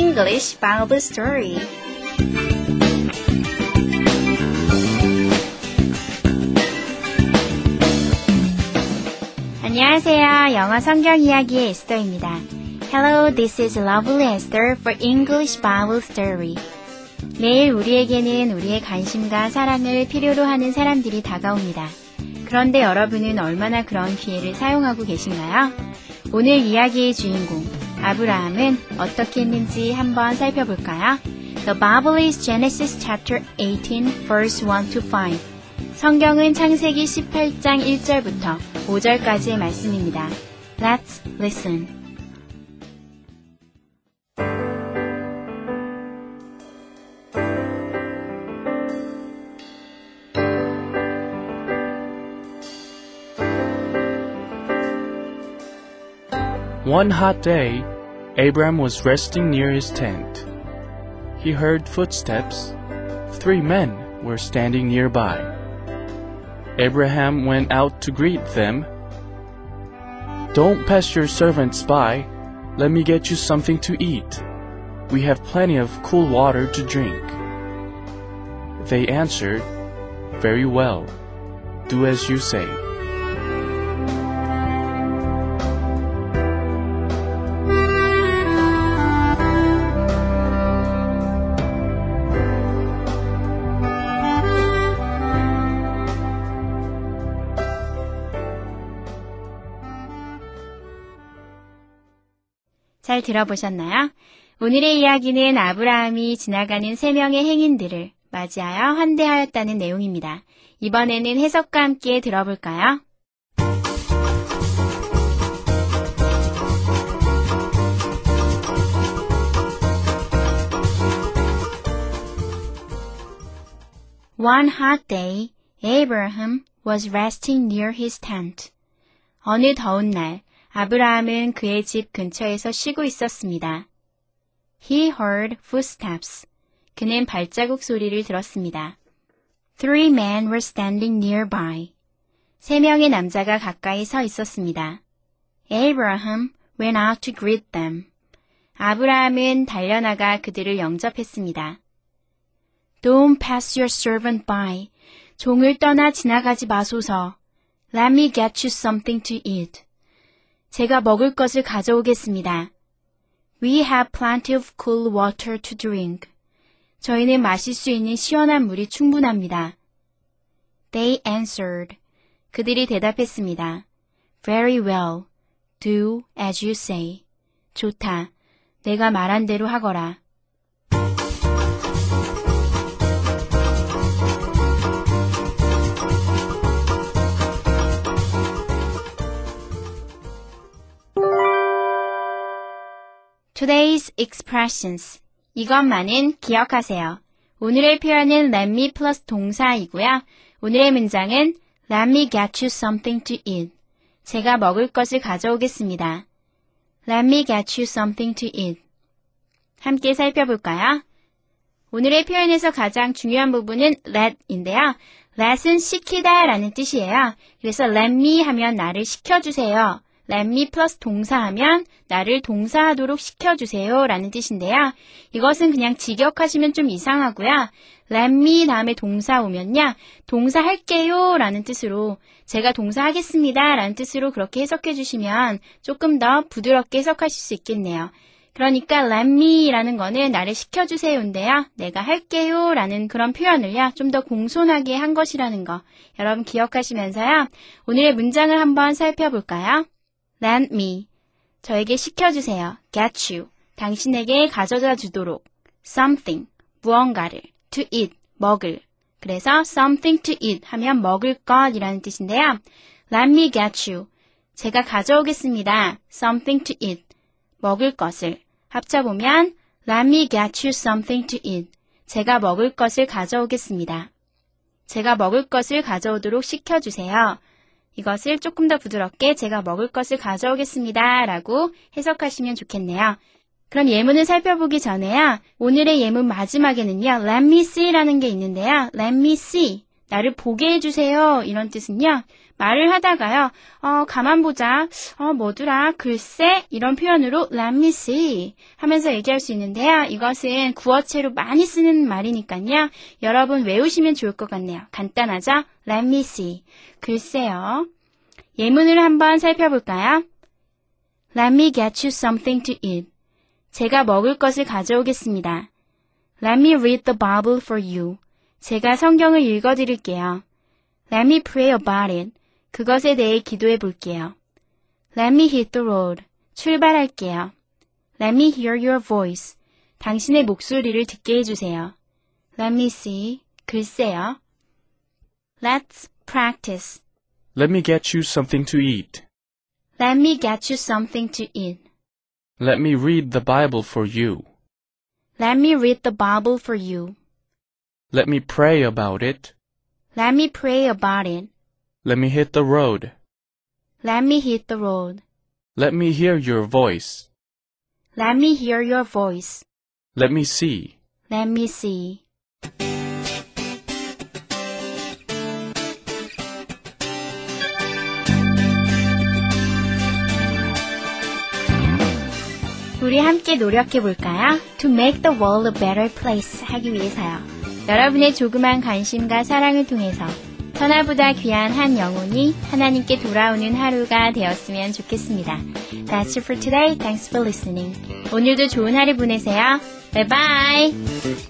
English Bible Story. 안녕하세요. 영어 성경 이야기의 에스더입니다. Hello, this is Lovely Esther for English Bible Story. 매일 우리에게는 우리의 관심과 사랑을 필요로 하는 사람들이 다가옵니다. 그런데 여러분은 얼마나 그런 기회를 사용하고 계신가요? 오늘 이야기의 주인공, 아브라함은 어떻게 했는지 한번 살펴볼까요? The Bible is Genesis chapter 18, verse 1 to 5. 성경은 창세기 18장 1절부터 5절까지의 말씀입니다. Let's listen. One hot day, Abram was resting near his tent. He heard footsteps. Three men were standing nearby. Abraham went out to greet them. Don't pass your servants by. Let me get you something to eat. We have plenty of cool water to drink. They answered, Very well. Do as you say. 잘 들어보셨나요? 오늘의 이야기는 아브라함이 지나가는 세 명의 행인들을 맞이하여 환대하였다는 내용입니다. 이번에는 해석과 함께 들어볼까요? One hot day, Abraham was resting near his tent. 어느 더운 날, 아브라함은 그의 집 근처에서 쉬고 있었습니다. He heard footsteps. 그는 발자국 소리를 들었습니다. Three men were standing nearby. 세 명의 남자가 가까이 서 있었습니다. Abraham went out to greet them. 아브라함은 달려나가 그들을 영접했습니다. Don't pass your servant by. 종을 떠나 지나가지 마소서. Let me get you something to eat. 제가 먹을 것을 가져오겠습니다. We have plenty of cool water to drink. 저희는 마실 수 있는 시원한 물이 충분합니다. They answered. 그들이 대답했습니다. Very well. Do as you say. 좋다. 내가 말한 대로 하거라. Today's expressions. 이것만은 기억하세요. 오늘의 표현은 let me 플러스 동사이고요. 오늘의 문장은 let me get you something to eat. 제가 먹을 것을 가져오겠습니다. Let me get you something to eat. 함께 살펴볼까요? 오늘의 표현에서 가장 중요한 부분은 let인데요. let은 시키다 라는 뜻이에요. 그래서 let me 하면 나를 시켜주세요. Let me 플러스 동사하면 나를 동사하도록 시켜주세요 라는 뜻인데요. 이것은 그냥 직역하시면 좀 이상하고요. let me 다음에 동사 오면요. 동사 할게요 라는 뜻으로 제가 동사 하겠습니다 라는 뜻으로 그렇게 해석해 주시면 조금 더 부드럽게 해석하실 수 있겠네요. 그러니까 let me라는 거는 나를 시켜주세요인데요. 내가 할게요 라는 그런 표현을요. 좀 더 공손하게 한 것이라는 거 여러분 기억하시면서요. 오늘의 문장을 한번 살펴볼까요? Let me. 저에게 시켜주세요. Get you. 당신에게 가져다 주도록. Something. 무언가를. To eat. 먹을. 그래서 something to eat 하면 먹을 것이라는 뜻인데요. Let me get you. 제가 가져오겠습니다. something to eat. 먹을 것을. 합쳐보면 Let me get you something to eat. 제가 먹을 것을 가져오겠습니다. 제가 먹을 것을 가져오도록 시켜주세요. 이것을 조금 더 부드럽게 제가 먹을 것을 가져오겠습니다. 라고 해석하시면 좋겠네요. 그럼 예문을 살펴보기 전에요. 오늘의 예문 마지막에는요. Let me see라는 게 있는데요. Let me see. 나를 보게 해주세요. 이런 뜻은요. 말을 하다가요. 어, 가만 보자. 어, 뭐더라. 글쎄. 이런 표현으로 let me see 하면서 얘기할 수 있는데요. 이것은 구어체로 많이 쓰는 말이니까요. 여러분 외우시면 좋을 것 같네요. 간단하죠? Let me see. 글쎄요. 예문을 한번 살펴볼까요? Let me get you something to eat. 제가 먹을 것을 가져오겠습니다. Let me read the Bible for you. 제가 성경을 읽어드릴게요. Let me pray about it. 그것에 대해 기도해 볼게요. Let me hit the road. 출발할게요. Let me hear your voice. 당신의 목소리를 듣게 해주세요. Let me see. 글쎄요. Let's practice. Let me get you something to eat. Let me get you something to eat. Let me read the Bible for you. Let me read the Bible for you. Let me pray about it. Let me pray about it. Let me hit the road. Let me hit the road. Let me hear your voice. Let me hear your voice. Let me see. Let me see. 우리 함께 노력해 볼까요? To make the world a better place 하기 위해서요. 여러분의 조그만 관심과 사랑을 통해서 천하보다 귀한 한 영혼이 하나님께 돌아오는 하루가 되었으면 좋겠습니다. That's it for today. Thanks for listening. 오늘도 좋은 하루 보내세요. Bye bye.